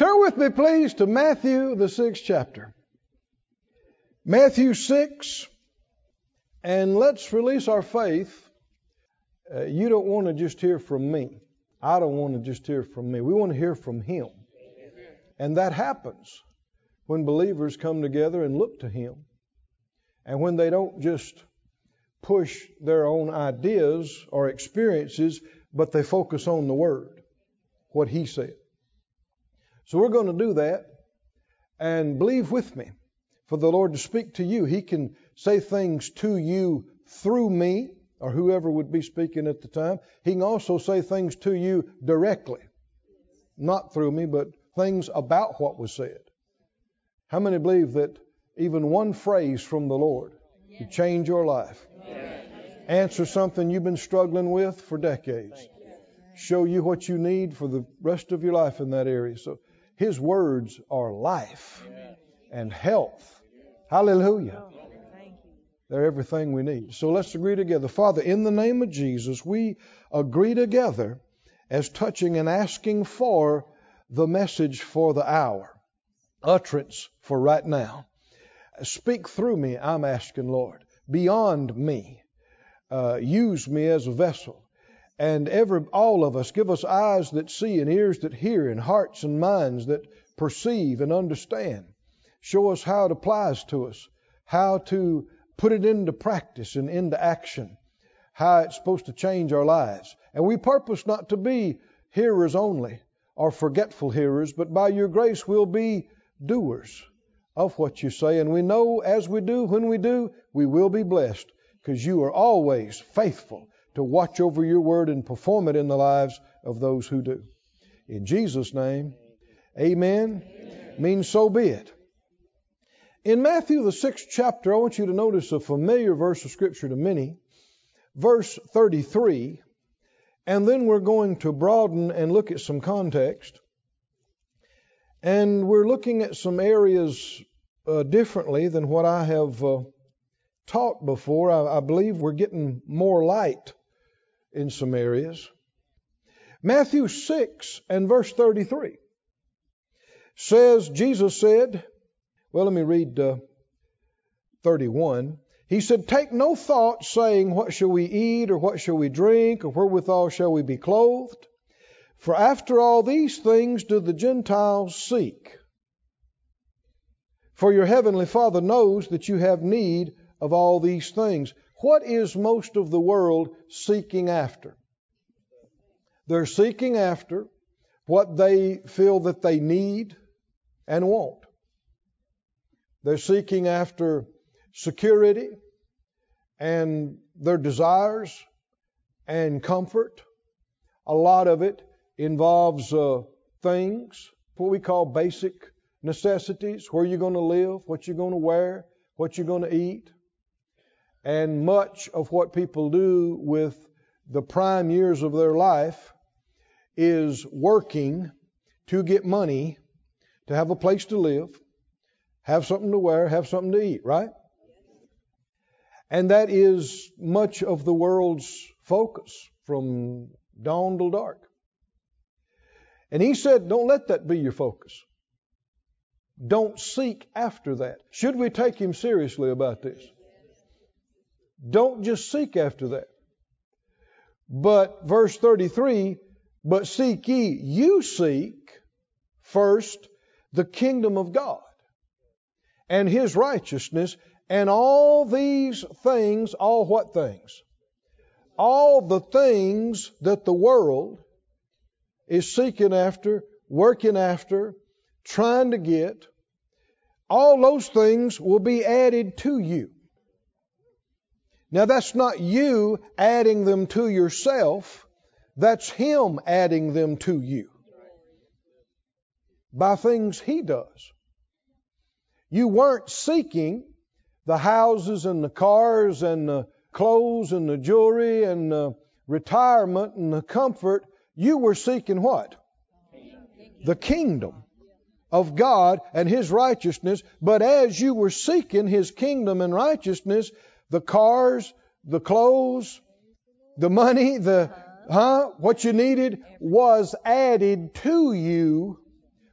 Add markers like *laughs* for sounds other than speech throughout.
Turn with me, please, to Matthew, the sixth chapter. Matthew 6, and let's release our faith. Uh, you don't want to just hear from me. I don't want to just hear from me. We want to hear from Him. And that happens when believers come together and look to Him. And when they don't just push their own ideas or experiences, but they focus on the Word, what He said. So we're going to do that. And believe with me, for the Lord to speak to you, He can say things to you through me or whoever would be speaking at the time. He can also say things to you directly, not through me, but things about what was said. How many believe that even one phrase from the Lord could change your life? Answer something you've been struggling with for decades. Show you what you need for the rest of your life in that area. So his words are life and health. Hallelujah. They're everything we need. So let's agree together. Father, in the name of Jesus, we agree together as touching and asking for the message for the hour, utterance for right now. Speak through me, I'm asking, Lord, beyond me. Uh, use me as a vessel and every all of us give us eyes that see and ears that hear and hearts and minds that perceive and understand. Show us how it applies to us how to put it into practice and into action how it's supposed to change our lives. And we purpose not to be hearers only or forgetful hearers but by your grace we'll be doers of what you say. And we know as we do when we do we will be blessed because you are always faithful to watch over your word and perform it in the lives of those who do. In Jesus' name, amen. amen. Means so be it. In Matthew, the sixth chapter, I want you to notice a familiar verse of Scripture to many, verse 33, and then we're going to broaden and look at some context. And we're looking at some areas uh, differently than what I have uh, taught before. I, I believe we're getting more light in some areas. Matthew 6 and verse 33 says, Jesus said, well, let me read uh, 31. He said, Take no thought saying, What shall we eat, or what shall we drink, or wherewithal shall we be clothed? For after all these things do the Gentiles seek. For your heavenly Father knows that you have need of all these things. What is most of the world seeking after? They're seeking after what they feel that they need and want. They're seeking after security and their desires and comfort. A lot of it involves uh, things, what we call basic necessities where you're going to live, what you're going to wear, what you're going to eat. And much of what people do with the prime years of their life is working to get money to have a place to live, have something to wear, have something to eat, right? And that is much of the world's focus from dawn till dark. And he said, don't let that be your focus. Don't seek after that. Should we take him seriously about this? Don't just seek after that. But verse 33 but seek ye, you seek first the kingdom of God and his righteousness, and all these things, all what things? All the things that the world is seeking after, working after, trying to get, all those things will be added to you. Now, that's not you adding them to yourself, that's Him adding them to you by things He does. You weren't seeking the houses and the cars and the clothes and the jewelry and the retirement and the comfort. You were seeking what? The kingdom of God and His righteousness. But as you were seeking His kingdom and righteousness, the cars, the clothes, the money, the huh, what you needed was added to you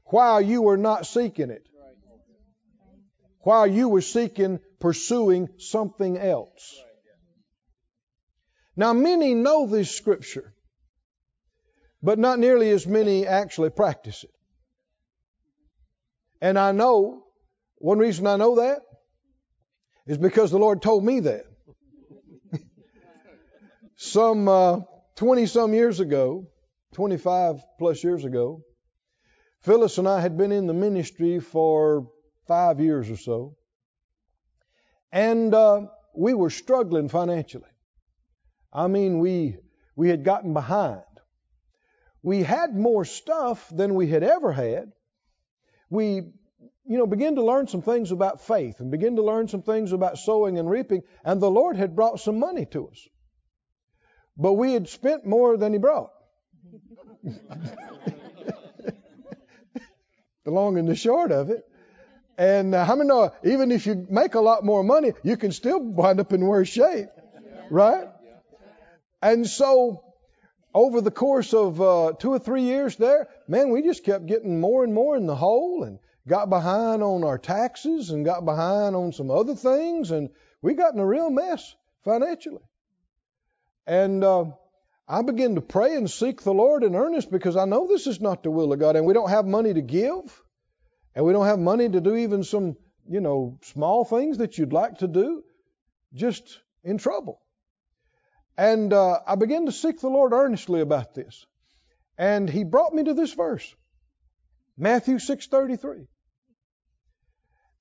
while you were not seeking it. While you were seeking, pursuing something else. Now, many know this scripture, but not nearly as many actually practice it. And I know, one reason I know that is because the Lord told me that. some 20 uh, some years ago, 25 plus years ago, Phyllis and I had been in the ministry for five years or so. And uh, we were struggling financially. I mean, we, we had gotten behind. We had more stuff than we had ever had. We, you know, begin to learn some things about faith and begin to learn some things about sowing and reaping, and the Lord had brought some money to us. But we had spent more than He brought. *laughs* the long and the short of it. And uh, how many know, even if you make a lot more money, you can still wind up in worse shape, right? And so, over the course of uh, two or three years there, man, we just kept getting more and more in the hole and got behind on our taxes and got behind on some other things, and we got in a real mess financially. And uh, I began to pray and seek the Lord in earnest because I know this is not the will of God, and we don't have money to give, and we don't have money to do even some, you know, small things that you'd like to do. Just in trouble. And uh, I began to seek the Lord earnestly about this. And he brought me to this verse. Matthew 6:33.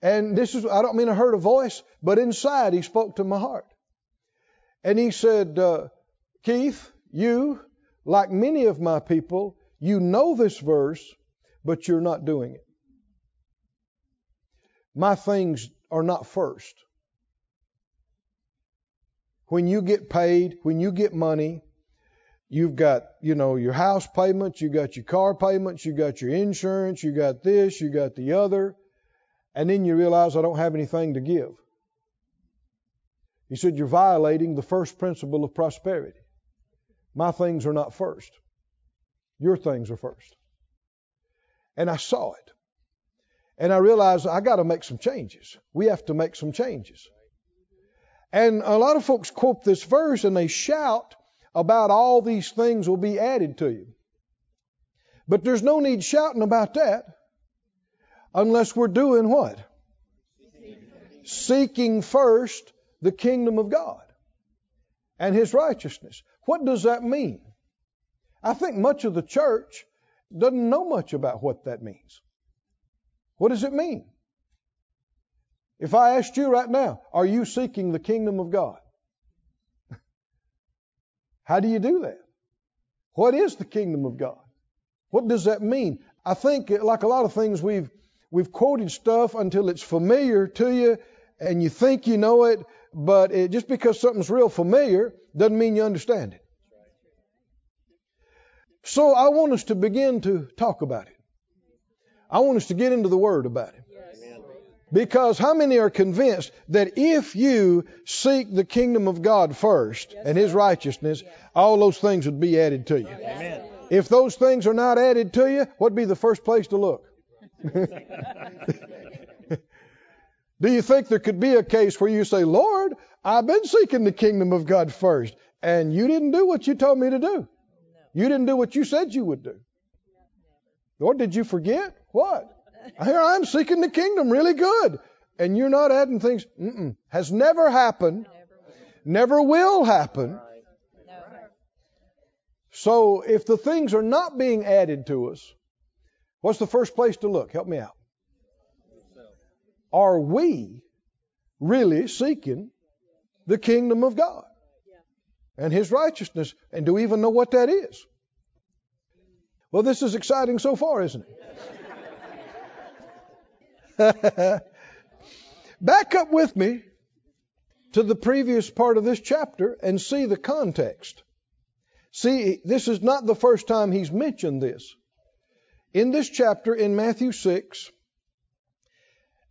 And this is I don't mean I heard a voice, but inside he spoke to my heart. And he said, uh, Keith, you, like many of my people, you know this verse, but you're not doing it. My things are not first. When you get paid, when you get money, you've got, you know, your house payments, you got your car payments, you got your insurance, you got this, you got the other, and then you realize I don't have anything to give. He said, You're violating the first principle of prosperity. My things are not first. Your things are first. And I saw it. And I realized I got to make some changes. We have to make some changes. And a lot of folks quote this verse and they shout about all these things will be added to you. But there's no need shouting about that unless we're doing what? Seeking first the kingdom of God and his righteousness. What does that mean? I think much of the church doesn't know much about what that means. What does it mean? If I asked you right now, are you seeking the kingdom of God? *laughs* How do you do that? What is the kingdom of God? What does that mean? I think, like a lot of things, we've we've quoted stuff until it's familiar to you, and you think you know it, but it, just because something's real familiar doesn't mean you understand it. So I want us to begin to talk about it. I want us to get into the Word about it. Because how many are convinced that if you seek the kingdom of God first and His righteousness, all those things would be added to you? Amen. If those things are not added to you, what'd be the first place to look? Do you think there could be a case where you say, Lord, I've been seeking the kingdom of God first, and you didn't do what you told me to do? You didn't do what you said you would do. Lord, did you forget? What? *laughs* Here I'm seeking the kingdom really good. And you're not adding things. Mm-mm. Has never happened. Never will happen. So if the things are not being added to us, what's the first place to look? Help me out. Are we really seeking the kingdom of God and His righteousness? And do we even know what that is? Well, this is exciting so far, isn't it? *laughs* Back up with me to the previous part of this chapter and see the context. See, this is not the first time he's mentioned this. In this chapter, in Matthew 6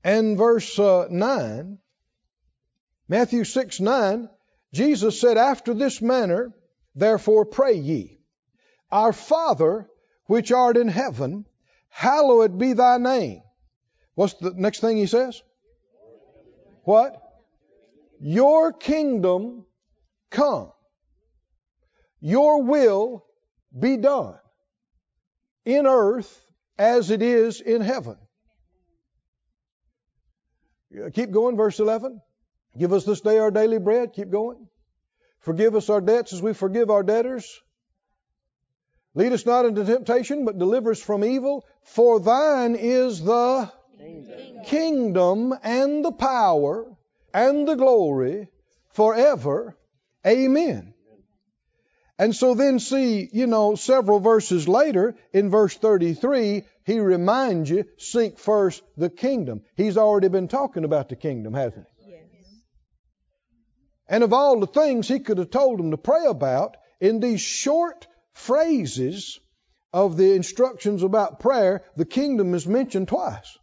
and verse uh, 9, Matthew 6 9, Jesus said, After this manner, therefore pray ye, Our Father which art in heaven, hallowed be thy name. What's the next thing he says? What? Your kingdom come. Your will be done in earth as it is in heaven. Uh, keep going, verse 11. Give us this day our daily bread. Keep going. Forgive us our debts as we forgive our debtors. Lead us not into temptation, but deliver us from evil. For thine is the kingdom, kingdom and the power and the glory forever. Amen. And so then see, you know, several verses later in verse 33, he reminds you, seek first the kingdom. He's already been talking about the kingdom, hasn't he? Yes. And of all the things he could have told them to pray about, in these short phrases of the instructions about prayer, the kingdom is mentioned twice.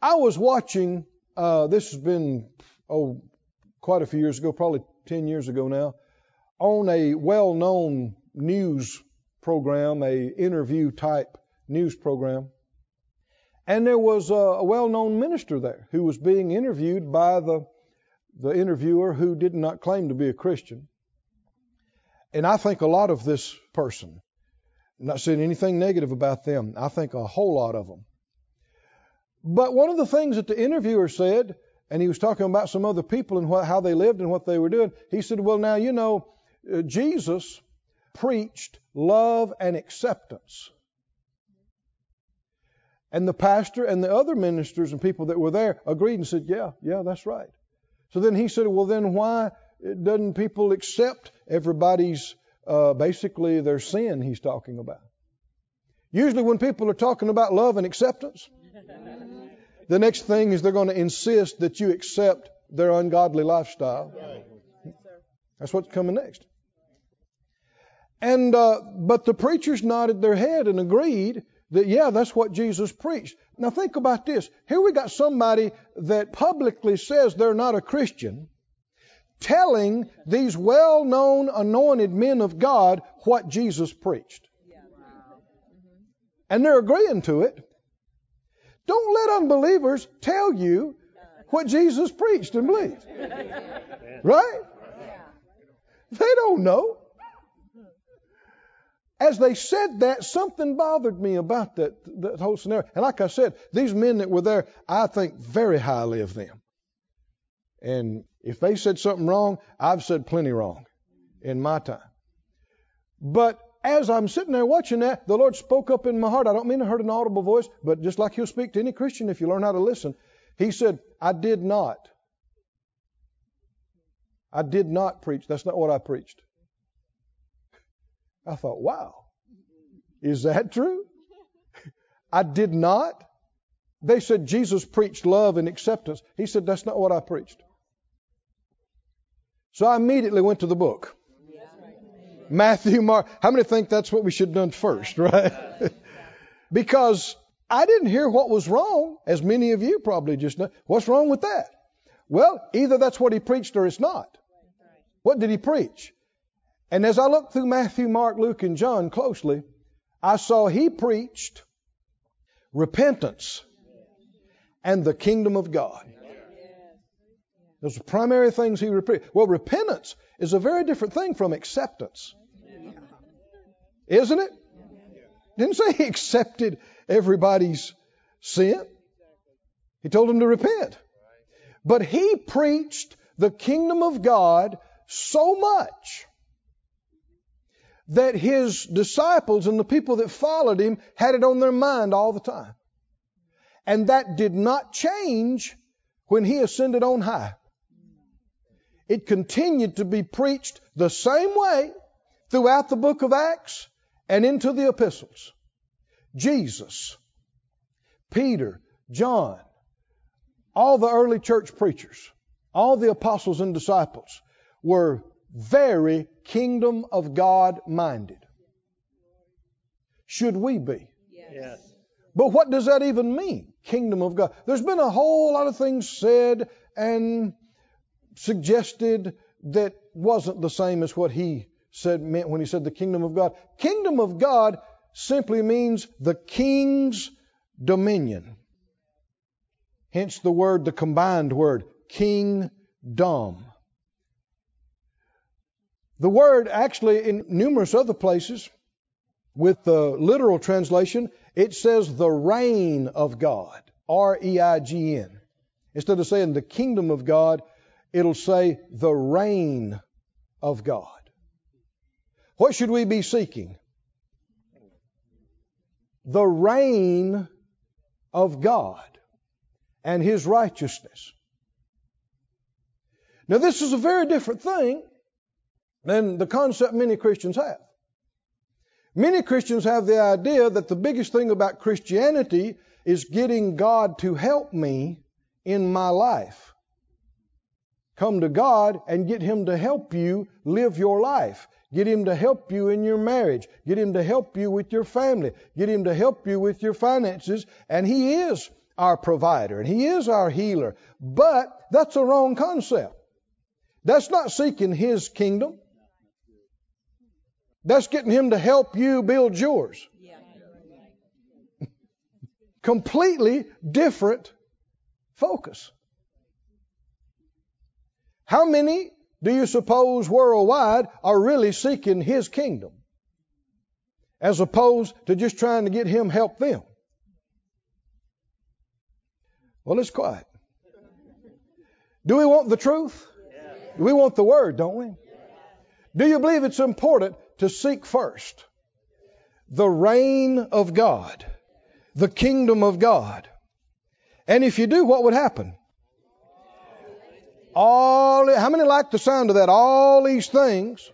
I was watching, uh, this has been, oh, quite a few years ago, probably 10 years ago now, on a well known news program, a interview type news program. And there was a, well known minister there who was being interviewed by the, the interviewer who did not claim to be a Christian. And I think a lot of this person, not saying anything negative about them, I think a whole lot of them. But one of the things that the interviewer said and he was talking about some other people and what, how they lived and what they were doing. He said, Well, now, you know, uh, Jesus preached love and acceptance. And the pastor and the other ministers and people that were there agreed and said, Yeah, yeah, that's right. So then he said, Well, then why doesn't people accept everybody's uh, basically their sin he's talking about? Usually, when people are talking about love and acceptance, the next thing is they're going to insist that you accept their ungodly lifestyle. That's what's coming next. And uh, but the preachers nodded their head and agreed that yeah, that's what Jesus preached. Now think about this. Here we got somebody that publicly says they're not a Christian, telling these well-known anointed men of God what Jesus preached. And they're agreeing to it. Don't let unbelievers tell you what Jesus preached and believed. Right? They don't know. As they said that, something bothered me about that, that whole scenario. And like I said, these men that were there, I think very highly of them. And if they said something wrong, I've said plenty wrong in my time. But as I'm sitting there watching that, the Lord spoke up in my heart. I don't mean I heard an audible voice, but just like He'll speak to any Christian if you learn how to listen, He said, I did not. I did not preach. That's not what I preached. I thought, wow, is that true? *laughs* I did not. They said Jesus preached love and acceptance. He said, that's not what I preached. So I immediately went to the book. Matthew, Mark. How many think that's what we should have done first, *laughs* right? because I didn't hear what was wrong, as many of you probably just know. What's wrong with that? Well, either that's what he preached or it's not. What did he preach? And as I looked through Matthew, Mark, Luke, and John closely, I saw he preached repentance and the kingdom of God. Those are primary things he preached. Well, repentance is a very different thing from acceptance. Isn't it? Didn't say he accepted everybody's sin. He told them to repent. But he preached the kingdom of God so much that his disciples and the people that followed him had it on their mind all the time. And that did not change when he ascended on high. It continued to be preached the same way throughout the book of Acts and into the epistles. Jesus, Peter, John, all the early church preachers, all the apostles and disciples were very kingdom of God minded. Should we be? Yes. But what does that even mean? Kingdom of God. There's been a whole lot of things said and suggested that wasn't the same as what he said meant when he said the kingdom of God. Kingdom of God simply means the king's dominion. Hence the word, the combined word, kingdom. The word actually in numerous other places with the literal translation, it says the reign of God. R E I G N. Instead of saying the kingdom of God, it'll say the reign of God. What should we be seeking? The reign of God and His righteousness. Now, this is a very different thing than the concept many Christians have. Many Christians have the idea that the biggest thing about Christianity is getting God to help me in my life. Come to God and get Him to help you live your life. Get Him to help you in your marriage. Get Him to help you with your family. Get Him to help you with your finances. And He is our provider and He is our healer. But that's a wrong concept. That's not seeking His kingdom. That's getting Him to help you build yours. *laughs* Completely different focus. How many do you suppose worldwide are really seeking His kingdom? As opposed to just trying to get Him help them. Well, it's quiet. Do we want the truth? We want the word, don't we? Do you believe it's important to seek first the reign of God, the kingdom of God? And if you do, what would happen? All how many like the sound of that? All these things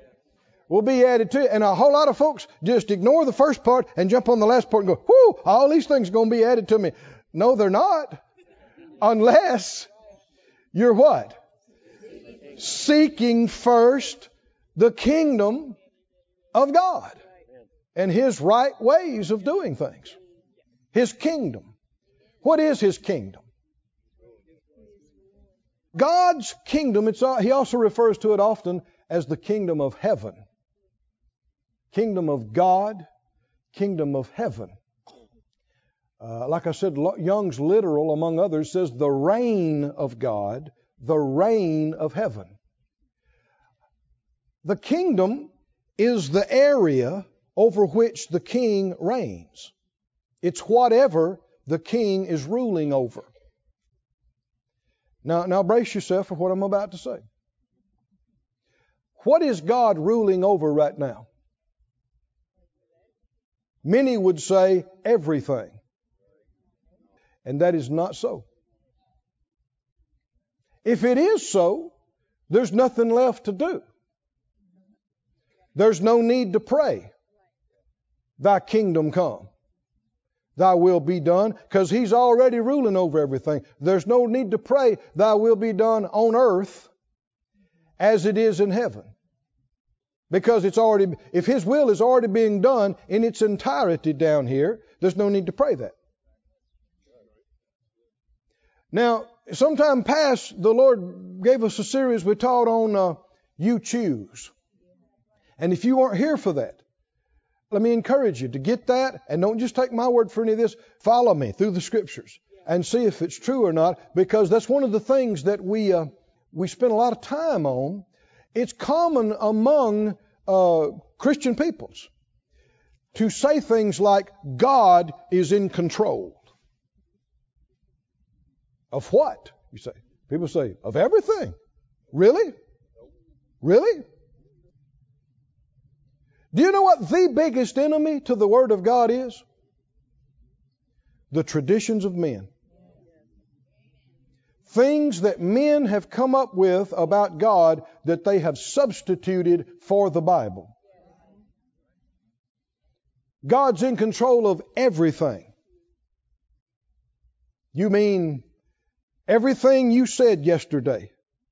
will be added to it. And a whole lot of folks just ignore the first part and jump on the last part and go, whoo, all these things are going to be added to me. No, they're not. Unless you're what? Seeking first the kingdom of God and His right ways of doing things. His kingdom. What is His kingdom? God's kingdom, he also refers to it often as the kingdom of heaven. Kingdom of God, kingdom of heaven. Uh, like I said, Young's literal, among others, says the reign of God, the reign of heaven. The kingdom is the area over which the king reigns. It's whatever the king is ruling over. Now, now brace yourself for what I'm about to say. What is God ruling over right now? Many would say everything. And that is not so. If it is so, there's nothing left to do. There's no need to pray, Thy kingdom come, Thy will be done, because He's already ruling over everything. There's no need to pray, Thy will be done on earth as it is in heaven. Because it's already, if His will is already being done in its entirety down here, there's no need to pray that. Now, sometime past, the Lord gave us a series we taught on uh, You Choose. And if you weren't here for that, let me encourage you to get that and don't just take my word for any of this. Follow me through the scriptures and see if it's true or not, because that's one of the things that we uh, we spend a lot of time on. It's common among uh, Christian peoples to say things like God is in control. Of what? You say. People say, of everything. Really? Really? Do you know what the biggest enemy to the Word of God is? The traditions of men. Things that men have come up with about God that they have substituted for the Bible. God's in control of everything. You mean Everything you said yesterday,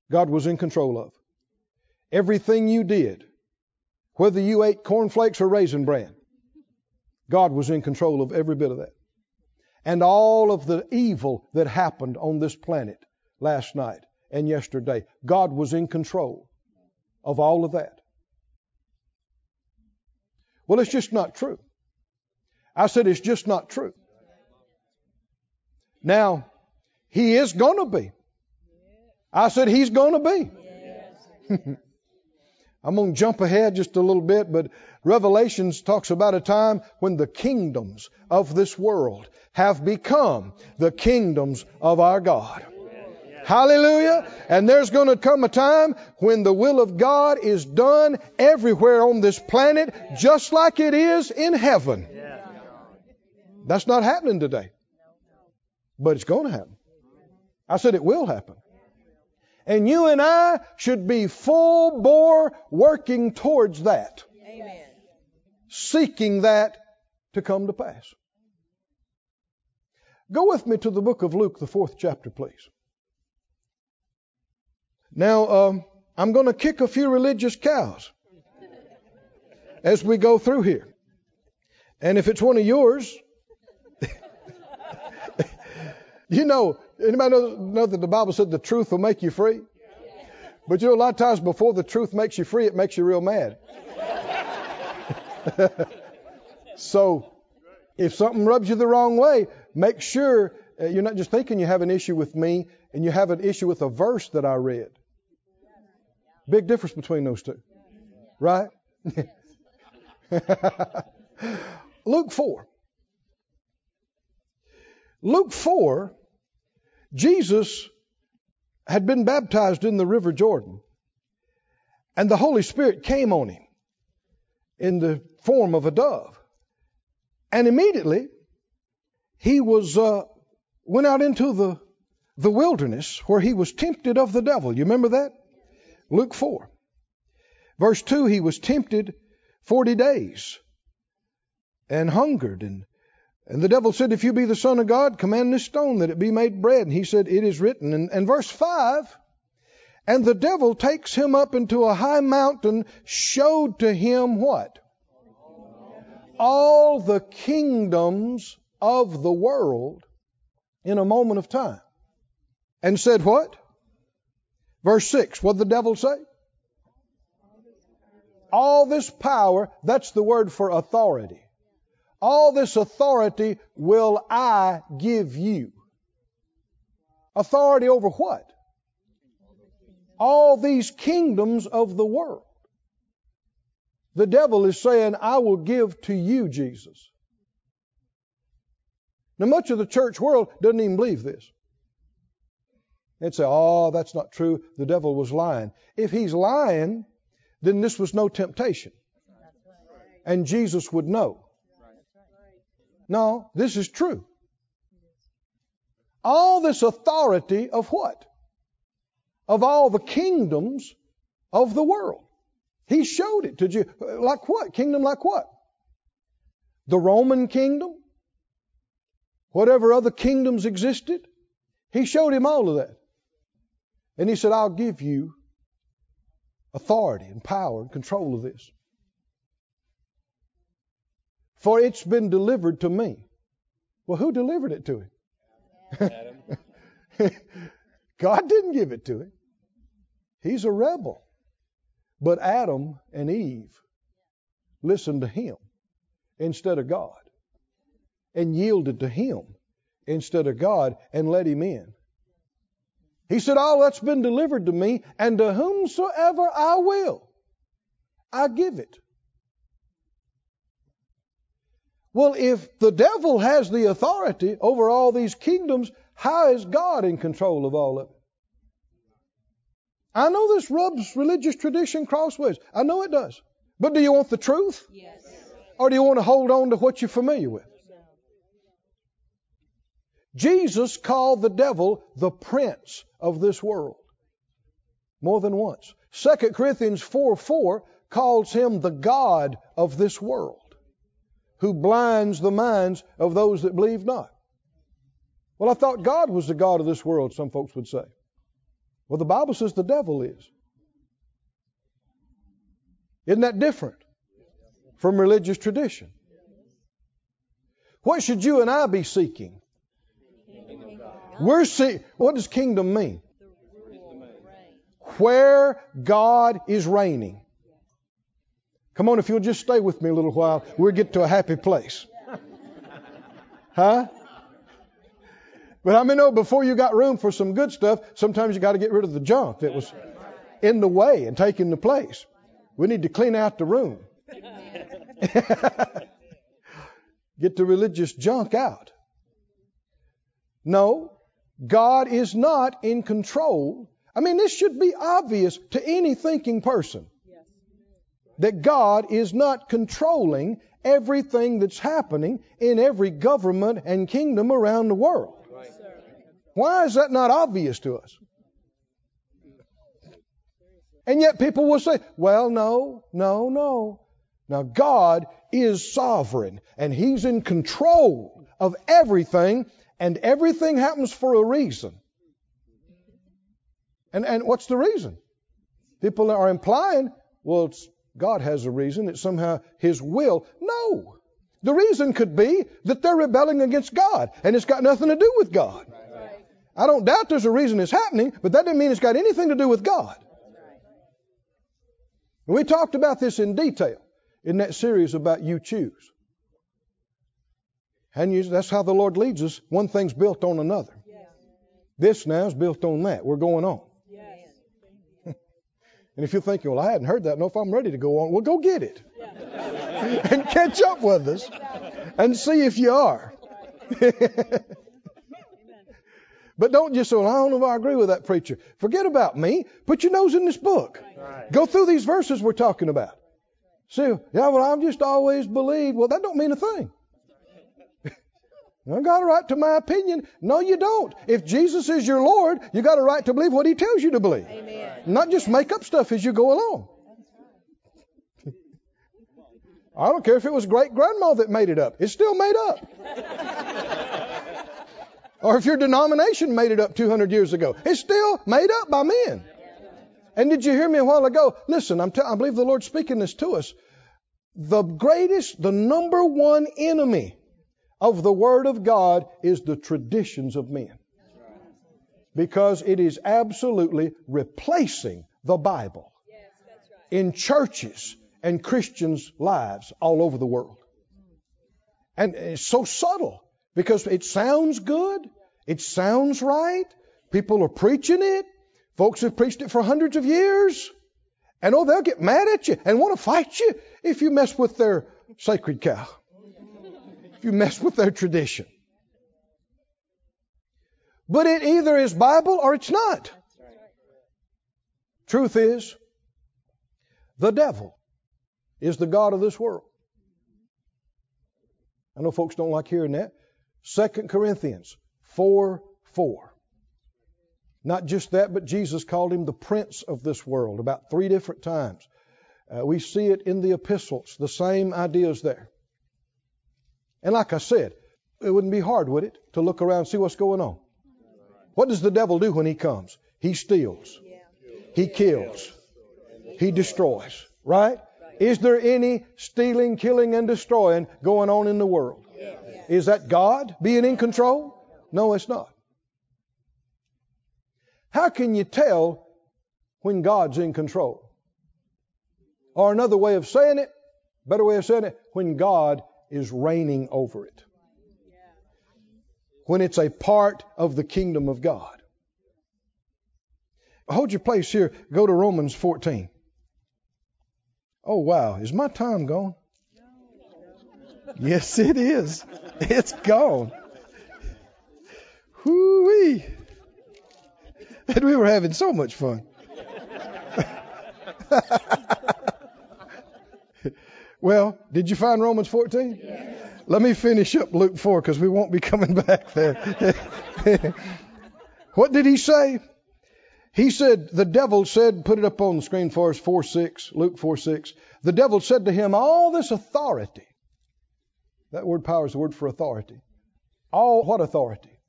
God was in control of. Everything you did, whether you ate cornflakes or raisin bran, God was in control of every bit of that. And all of the evil that happened on this planet last night and yesterday, God was in control of all of that. Well, it's just not true. I said, it's just not true. Now, he is going to be. I said, he's going to be. *laughs* I'm going to jump ahead just a little bit, but Revelations talks about a time when the kingdoms of this world have become the kingdoms of our God. Hallelujah. And there's going to come a time when the will of God is done everywhere on this planet, just like it is in heaven. That's not happening today. But it's going to happen. I said it will happen. And you and I should be full bore working towards that. Amen. Seeking that to come to pass. Go with me to the book of Luke, the fourth chapter, please. Now, um, I'm going to kick a few religious cows as we go through here. And if it's one of yours, *laughs* you know, anybody know, know, that the Bible said the truth will make you free? But you know, a lot of times before the truth makes you free, it makes you real mad. *laughs* so, if something rubs you the wrong way, make sure uh, you're not just thinking you have an issue with me and you have an issue with a verse that I read. Big difference between those two. Right? *laughs* Luke 4. Luke 4, Jesus had been baptized in the River Jordan, and the Holy Spirit came on him in the form of a dove. And immediately he was uh, went out into the the wilderness where he was tempted of the devil. You remember that? Luke 4. Verse 2 He was tempted 40 days and hungered. And, and the devil said, If you be the Son of God, command this stone that it be made bread. And he said, It is written. And, and verse 5 And the devil takes him up into a high mountain, showed to him what? All the kingdoms of the world in a moment of time. And said, What? Verse 6, what did the devil say? All this power, that's the word for authority. All this authority will I give you. Authority over what? All these kingdoms of the world. The devil is saying, I will give to you, Jesus. Now, much of the church world doesn't even believe this. They'd say, oh, that's not true. The devil was lying. If he's lying, then this was no temptation. And Jesus would know. No, this is true. All this authority of what? Of all the kingdoms of the world. He showed it to you. Like what? Kingdom like what? The Roman kingdom? Whatever other kingdoms existed? He showed him all of that. And he said, I'll give you authority and power and control of this. For it's been delivered to me. Well, who delivered it to him? *laughs* God didn't give it to him. He's a rebel. But Adam and Eve listened to him instead of God and yielded to him instead of God and let him in. He said, All that's been delivered to me, and to whomsoever I will, I give it. Well, if the devil has the authority over all these kingdoms, how is God in control of all of it? I know this rubs religious tradition crossways. I know it does. But do you want the truth? Yes. Or do you want to hold on to what you're familiar with? Jesus called the devil the prince of this world. More than once. 2 Corinthians 4 4 calls him the God of this world, who blinds the minds of those that believe not. Well, I thought God was the God of this world, some folks would say. Well, the Bible says the devil is. Isn't that different from religious tradition? What should you and I be seeking? We're see, what does kingdom mean? Where God is reigning. Come on, if you'll just stay with me a little while, we'll get to a happy place. Huh? But I mean, no, before you got room for some good stuff, sometimes you got to get rid of the junk that was in the way and taking the place. We need to clean out the room. *laughs* get the religious junk out. No, God is not in control. I mean, this should be obvious to any thinking person that God is not controlling everything that's happening in every government and kingdom around the world. Why is that not obvious to us? And yet people will say, well, no, no, no. Now, God is sovereign and He's in control of everything, and everything happens for a reason. And, and what's the reason? People are implying, well, God has a reason, it's somehow His will. No. The reason could be that they're rebelling against God, and it's got nothing to do with God. I don't doubt there's a reason it's happening, but that doesn't mean it's got anything to do with God. And We talked about this in detail in that series about you choose. And you, that's how the Lord leads us. One thing's built on another. This now is built on that. We're going on. And if you're thinking, well, I hadn't heard that, no, if I'm ready to go on, well, go get it. *laughs* and catch up with us and see if you are. *laughs* But don't just say, well, I don't know if I agree with that preacher. Forget about me. Put your nose in this book. Right. Go through these verses we're talking about. See, yeah, well, I've just always believed. Well, that don't mean a thing. I got a right to my opinion. No, you don't. If Jesus is your Lord, you got a right to believe what He tells you to believe. Amen. Not just make up stuff as you go along. I don't care if it was great grandma that made it up. It's still made up. *laughs* Or if your denomination made it up 200 years ago, it's still made up by men. And did you hear me a while ago? Listen, I'm t- I believe the Lord's speaking this to us. The greatest, the number one enemy of the Word of God is the traditions of men. Because it is absolutely replacing the Bible in churches and Christians' lives all over the world. And it's so subtle because it sounds good, it sounds right, people are preaching it, folks have preached it for hundreds of years, and oh, they'll get mad at you and want to fight you if you mess with their sacred cow, you mess with their tradition. But it either is Bible or it's not. Truth is, the devil is the God of this world. I know folks don't like hearing that. 2 Corinthians 4 4. Not just that, but Jesus called him the prince of this world about three different times. Uh, we see it in the epistles, the same ideas there. And like I said, it wouldn't be hard, would it, to look around and see what's going on? What does the devil do when he comes? He steals, he kills, he destroys, right? Is there any stealing, killing, and destroying going on in the world? Is that God being in control? No, it's not. How can you tell when God's in control? Or another way of saying it, better way of saying it, when God is reigning over it. When it's a part of the kingdom of God. Hold your place here. Go to Romans 14. Oh, wow. Is my time gone? Yes, it is. It's gone. Whoo-wee. And *laughs* we were having so much fun. *laughs* well, did you find Romans 14? Yes. Let me finish up Luke 4 because we won't be coming *laughs* back there. *laughs* what did he say? He said, the devil said, put it up on the screen for us, 4 6, Luke 4 6. The devil said to him, All this authority that word power is the word for authority. All what authority?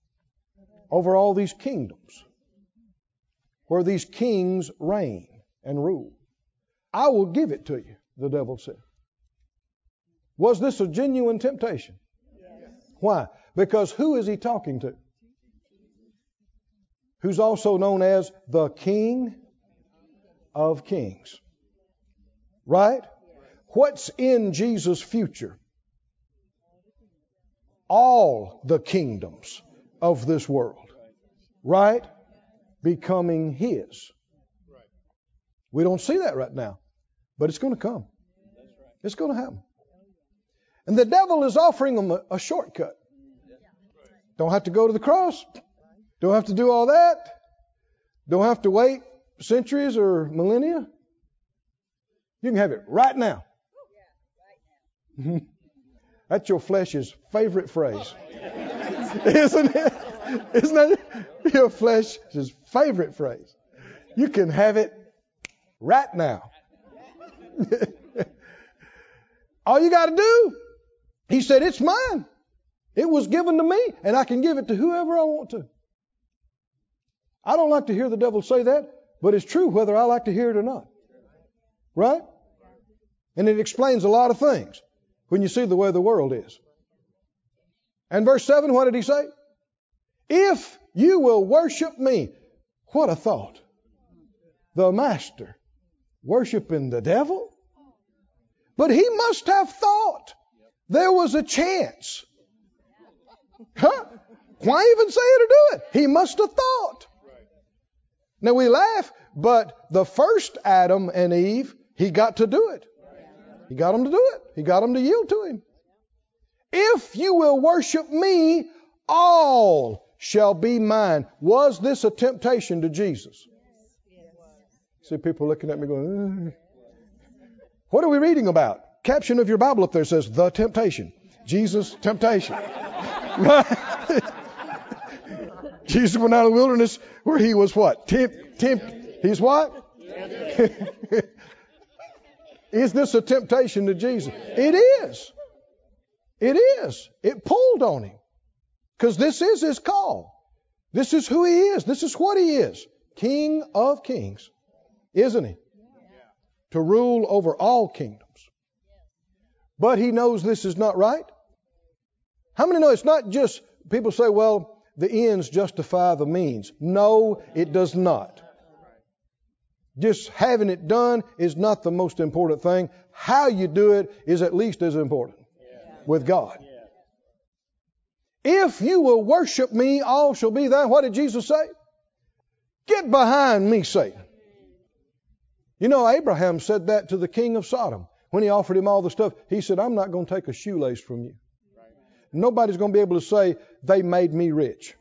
Over all these kingdoms where these kings reign and rule. I will give it to you, the devil said. Was this a genuine temptation? Yes. Why? Because who is he talking to? Who's also known as the King of Kings. Right? What's in Jesus' future? all the kingdoms of this world. Right? Becoming his. We don't see that right now, but it's going to come. It's going to happen. And the devil is offering them a, a shortcut. Don't have to go to the cross. Don't have to do all that. Don't have to wait centuries or millennia. You can have it right now. *laughs* That's your flesh's favorite phrase. *laughs* Isn't it? Isn't that your flesh's favorite phrase? You can have it right now. *laughs* All you got to do, he said, it's mine. It was given to me, and I can give it to whoever I want to. I don't like to hear the devil say that, but it's true whether I like to hear it or not. Right? And it explains a lot of things when you see the way the world is. And verse 7, what did he say? If you will worship me, what a thought. The master worshiping the devil? But he must have thought there was a chance. Huh? Why even say it or do it? He must have thought. Now we laugh, but the first Adam and Eve, he got to do it. He got them to do it. He got them to yield to him. If you will worship me, all shall be mine. Was this a temptation to Jesus? See people looking at me going, what are we reading about? Caption of your Bible up there says, The Temptation. Jesus, temptation. *laughs* Jesus went out of the wilderness where he was what? Tempt, tempt. He's what? *laughs* is this a temptation to Jesus? It is. It is. It pulled on him. Because this is his call. This is who he is. This is what he is. King of kings. Isn't he? To rule over all kingdoms. But he knows this is not right. How many know it's not just people say, well, the ends justify the means. No, it does not. Just having it done is not the most important thing. How you do it is at least as important with God. If you will worship me, all shall be thine. What did Jesus say? Get behind me, Satan. You know, Abraham said that to the king of Sodom when he offered him all the stuff. He said, I'm not going to take a shoelace from you. Nobody's going to be able to say, they made me rich.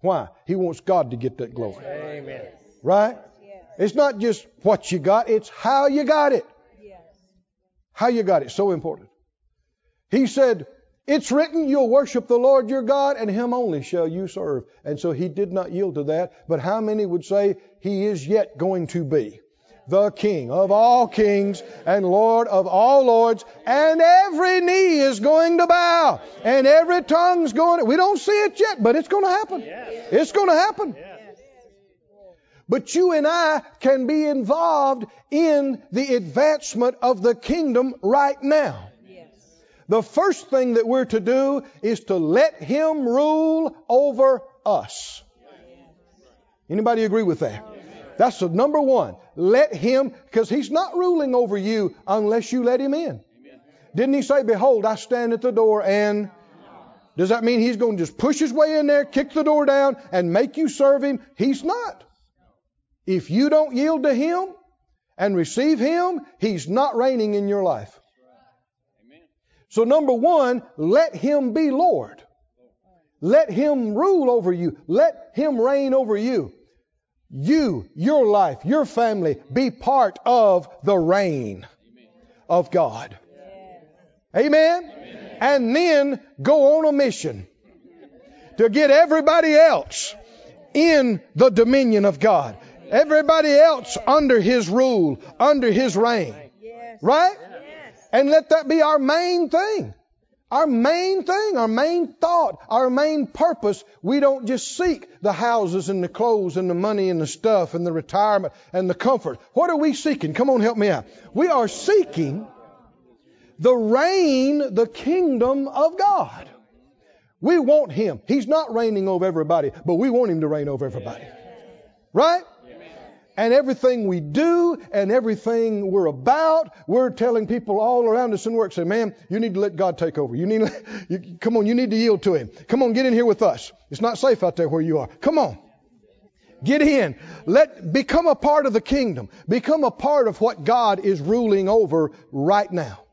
Why? He wants God to get that glory. Amen. Right? It's not just what you got, it's how you got it. Yes. How you got it. So important. He said, It's written, you'll worship the Lord your God, and him only shall you serve. And so he did not yield to that. But how many would say he is yet going to be? The King of all kings and Lord of all lords, and every knee is going to bow, and every tongue's going to, we don't see it yet, but it's going to happen. Yes. It's going to happen. Yes. But you and I can be involved in the advancement of the kingdom right now. Yes. The first thing that we're to do is to let Him rule over us. Anybody agree with that? That's the number one. Let him, because he's not ruling over you unless you let him in. Didn't he say, Behold, I stand at the door and. Does that mean he's going to just push his way in there, kick the door down, and make you serve him? He's not. If you don't yield to him and receive him, he's not reigning in your life. So, number one, let him be Lord. Let him rule over you. Let him reign over you you, your life, your family be part of the reign of God. Amen? And then go on a mission to get everybody else in the dominion of God. Everybody else under His rule, under His reign. Right? And let that be our main thing. Our main thing, our main thought, our main purpose, we don't just seek the houses and the clothes and the money and the stuff and the retirement and the comfort. What are we seeking? Come on, help me out. We are seeking the reign, the kingdom of God. We want Him. He's not reigning over everybody, but we want Him to reign over everybody. Right? And everything we do and everything we're about, we're telling people all around us in work, say, man, you need to let God take over. You need to, *laughs* you, come on, you need to yield to Him. Come on, get in here with us. It's not safe out there where you are. Come on. Get in. Let, become a part of the kingdom. Become a part of what God is ruling over right now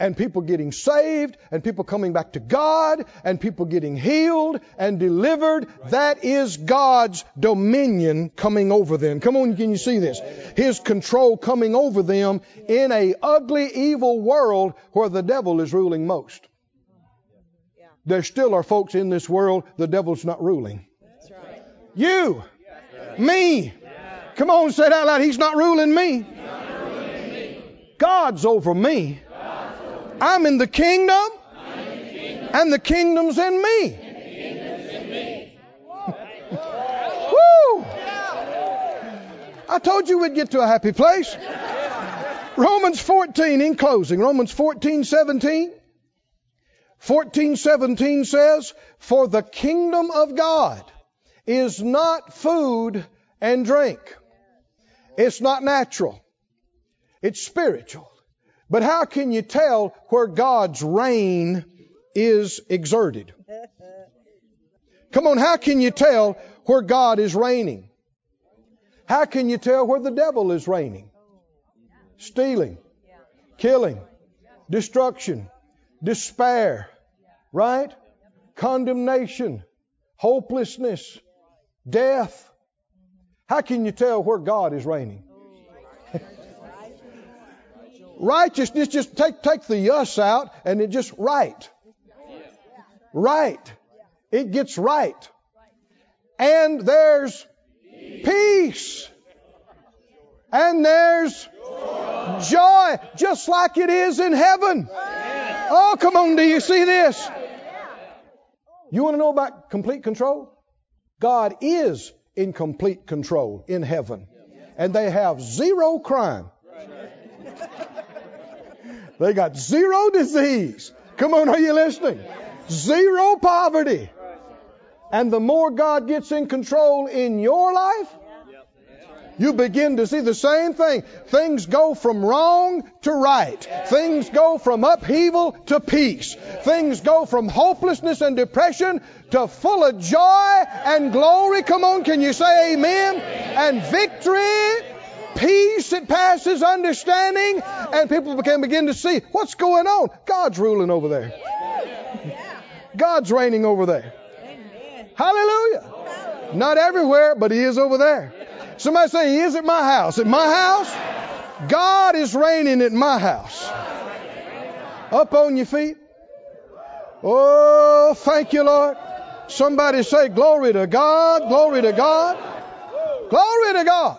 and people getting saved and people coming back to God and people getting healed and delivered. That is God's dominion coming over them. Come on, can you see this? His control coming over them in a ugly, evil world where the devil is ruling most. There still are folks in this world the devil's not ruling. You, me. Come on, say it out loud. He's not ruling me. God's over me. I'm in the kingdom, and the kingdom's in me. *laughs* Woo! I told you we'd get to a happy place. Romans 14 in closing. Romans 14, 17. 14, 17 says, For the kingdom of God is not food and drink. It's not natural. It's spiritual. But how can you tell where God's reign is exerted? Come on, how can you tell where God is reigning? How can you tell where the devil is reigning? Stealing, killing, destruction, despair, right? Condemnation, hopelessness, death. How can you tell where God is reigning? Righteousness, just take, take the us out and it just right. Right. It gets right. And there's peace. And there's joy, just like it is in heaven. Oh, come on, do you see this? You want to know about complete control? God is in complete control in heaven. And they have zero crime. They got zero disease. Come on, are you listening? Zero poverty. And the more God gets in control in your life, you begin to see the same thing. Things go from wrong to right. Things go from upheaval to peace. Things go from hopelessness and depression to full of joy and glory. Come on, can you say amen? And victory peace that passes understanding, and people can begin to see what's going on. God's ruling over there. God's reigning over there. Hallelujah. Not everywhere, but He is over there. Somebody say, He is at my house. At my house, God is reigning at my house. Up on your feet. Oh, thank you, Lord. Somebody say, Glory to God, glory to God, glory to God.